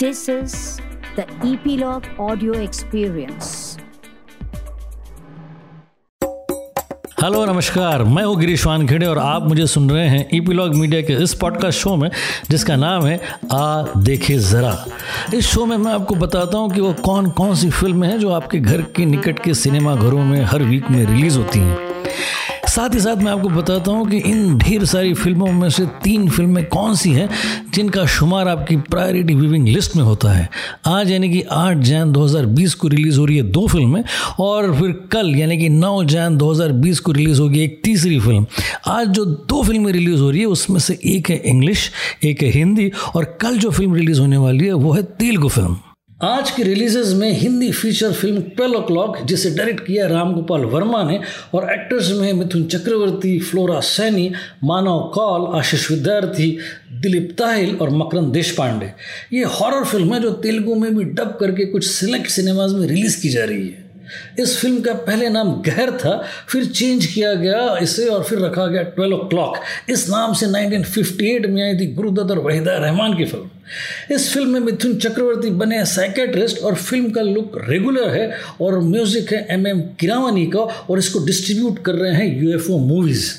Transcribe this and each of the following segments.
This is the Epilogue Audio Experience. Hello नमस्कार। मैं हूँ गिरीश वानखेड़े और आप मुझे सुन रहे हैं ईपीलॉग मीडिया के इस पॉडकास्ट शो में, जिसका नाम है आ देखे ज़रा। इस शो में मैं आपको बताता हूँ कि वो कौन कौन सी फ़िल्में हैं जो आपके घर के निकट के सिनेमा घरों में हर वीक में रिलीज़ होती हैं। साथ ही साथ मैं आपको बताता हूँ कि इन ढेर सारी फ़िल्मों में से तीन फ़िल्में कौन सी हैं जिनका शुमार आपकी प्रायोरिटी व्यूविंग लिस्ट में होता है। आज यानी कि 8 जैन 2020 को रिलीज़ हो रही है दो फ़िल्में और फिर कल यानी कि 9 जैन 2020 को रिलीज़ होगी एक तीसरी फ़िल्म। आज जो दो फ़िल्में रिलीज़ हो रही है, उसमें से एक है इंग्लिश, एक है हिंदी और कल जो फ़िल्म रिलीज़ होने वाली है, वो है तेलुगु फ़िल्म। आज की रिलीजेज में Hindi feature film twelve o'clock जिसे डायरेक्ट किया राम गोपाल वर्मा ने, और एक्टर्स में मिथुन चक्रवर्ती फ्लोरा सैनी मानव कौल आशीष विद्यार्थी, दिलीप ताहिल और मकरंद देशपांडे। ये हॉरर फ़िल्म है जो तेलुगु में भी डब करके कुछ सिलेक्ट सिनेमाज में रिलीज़ की जा रही है। इस फ़िल्म का पहले नाम गहर था, फिर चेंज किया गया इसे और फिर रखा गया ट्वेल्व ओ क्लॉक इस नाम से 1958 में आई थी गुरुदत्त और वहीदा रहमान की फ़िल्म। इस फ़िल्म में मिथुन चक्रवर्ती बने साइकेट्रिस्ट और फ़िल्म का लुक रेगुलर है और म्यूज़िक है एम एम किरावानी का और इसको डिस्ट्रीब्यूट कर रहे हैं यूएफओ मूवीज़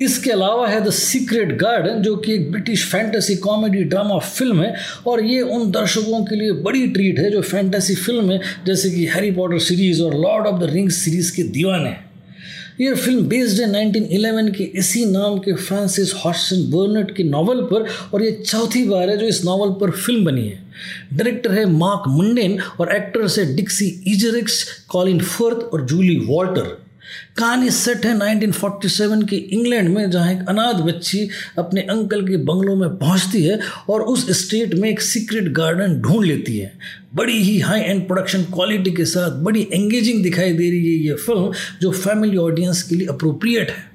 इसके अलावा है द सीक्रेट गार्डन जो कि एक British fantasy comedy drama film है, और ये उन दर्शकों के लिए बड़ी ट्रीट है जो फैंटेसी फ़िल्म है, जैसे कि हैरी पॉटर सीरीज़ और Lord of the Rings series के दीवाने हैं। ये फ़िल्म बेस्ड है 1911 के इसी नाम के फ्रांसिस हॉटसन बर्नेट के नावल पर, और ये चौथी बार है जो इस नावल पर फ़िल्म बनी है। डायरेक्टर है मार्क मुंडेन और एक्टर्स है डिक्सी इजरिक्स, कॉलिन फर्थ और जूली वॉल्टर। कहानी सेट है 1947 की इंग्लैंड में, जहाँ एक अनाथ बच्ची अपने अंकल के बंगलों में पहुँचती है और उस स्टेट में एक सीक्रेट गार्डन ढूंढ लेती है। बड़ी ही हाई एंड प्रोडक्शन क्वालिटी के साथ बड़ी एंगेजिंग दिखाई दे रही है ये फ़िल्म जो फैमिली ऑडियंस के लिए अप्रोप्रिएट है।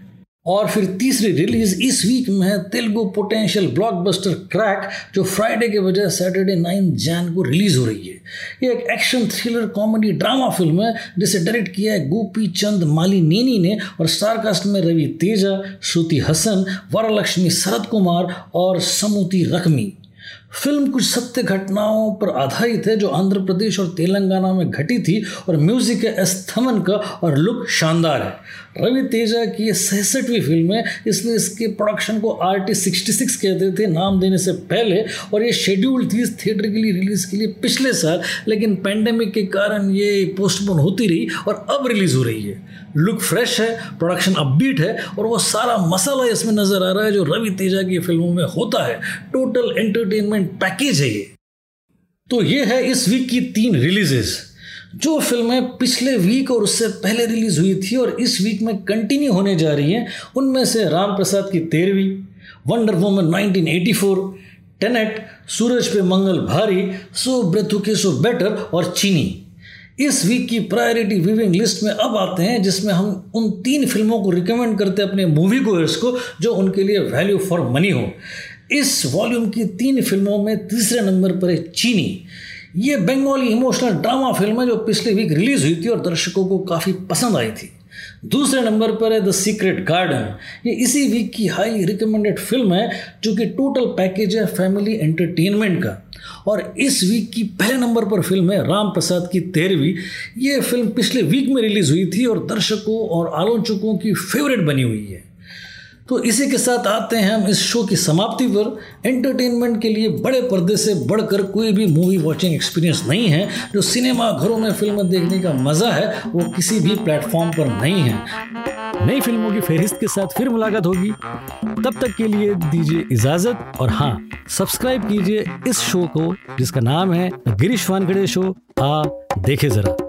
और फिर तीसरी रिलीज़ इस वीक में है तेलुगु पोटेंशियल ब्लॉकबस्टर क्रैक जो फ्राइडे के बजाय सैटरडे नाइन जैन को रिलीज़ हो रही है। ये एक action thriller comedy drama film है, जिसे डायरेक्ट किया है गोपी चंद माली नेनी ने और स्टारकास्ट में रवि तेजा, श्रुति हसन, वरलक्ष्मी शरद कुमार और समूति रकमी। फ़िल्म कुछ सत्य घटनाओं पर आधारित है, जो आंध्र प्रदेश और तेलंगाना में घटी थी और म्यूज़िक है एस थमन का और लुक शानदार है। रवि तेजा की ये सड़सठवीं फ़िल्म है, इसलिए इसके प्रोडक्शन को आर टी सिक्सटी सिक्स कहते थे, नाम देने से पहले, और ये शेड्यूल थी इस थिएटर के लिए रिलीज़ के लिए पिछले साल, लेकिन पेंडेमिक के कारण ये पोस्टपोन होती रही और अब रिलीज़ हो रही है। लुक फ्रेश है प्रोडक्शन अपबीट है, और वो सारा मसाला इसमें नज़र आ रहा है जो रवि तेजा की फ़िल्मों में होता है। टोटल एंटरटेनमेंट पैकेज है ये। तो ये है इस वीक की तीन रिलीजेस जो फ़िल्में पिछले वीक और उससे पहले रिलीज़ हुई थी और इस वीक में कंटिन्यू होने जा रही हैं, उनमें से राम प्रसाद की तेरहवीं वंडर वुमन 1984 टेनेट सूरज पे मंगल भारी, सो ब्रेथु के सो बेटर और चीनी। इस वीक की प्रायोरिटी व्यूविंग लिस्ट में अब आते हैं, जिसमें हम उन तीन फ़िल्मों को रिकमेंड करते हैं अपने मूवी गोयर्स को, जो उनके लिए वैल्यू फॉर मनी हो। इस वॉल्यूम की तीन फ़िल्मों में तीसरे नंबर पर है चीनी। ये बंगाली इमोशनल ड्रामा फ़िल्म है जो पिछले वीक रिलीज़ हुई थी और दर्शकों को काफ़ी पसंद आई थी। दूसरे नंबर पर है द सीक्रेट गार्डन ये इसी वीक की हाई रिकमेंडेड फ़िल्म है जो कि टोटल पैकेज है फैमिली एंटरटेनमेंट का। और इस वीक की पहले नंबर पर फ़िल्म है राम प्रसाद की तेरहवीं। ये फ़िल्म पिछले वीक में रिलीज़ हुई थी और दर्शकों और आलोचकों की फेवरेट बनी हुई है। तो इसी के साथ आते हैं हम इस शो की समाप्ति पर। एंटरटेनमेंट के लिए बड़े पर्दे से बढ़कर कोई भी मूवी वॉचिंग एक्सपीरियंस नहीं है। जो सिनेमा घरों में फ़िल्म देखने का मज़ा है, वो किसी भी प्लेटफॉर्म पर नहीं है। नई फ़िल्मों की फहरिस्त के साथ फिर मुलाकात होगी। तब तक के लिए दीजिए इजाज़त और हाँ सब्सक्राइब कीजिए इस शो को, जिसका नाम है गिरीश वानखड़े शो। आ देखे जरा।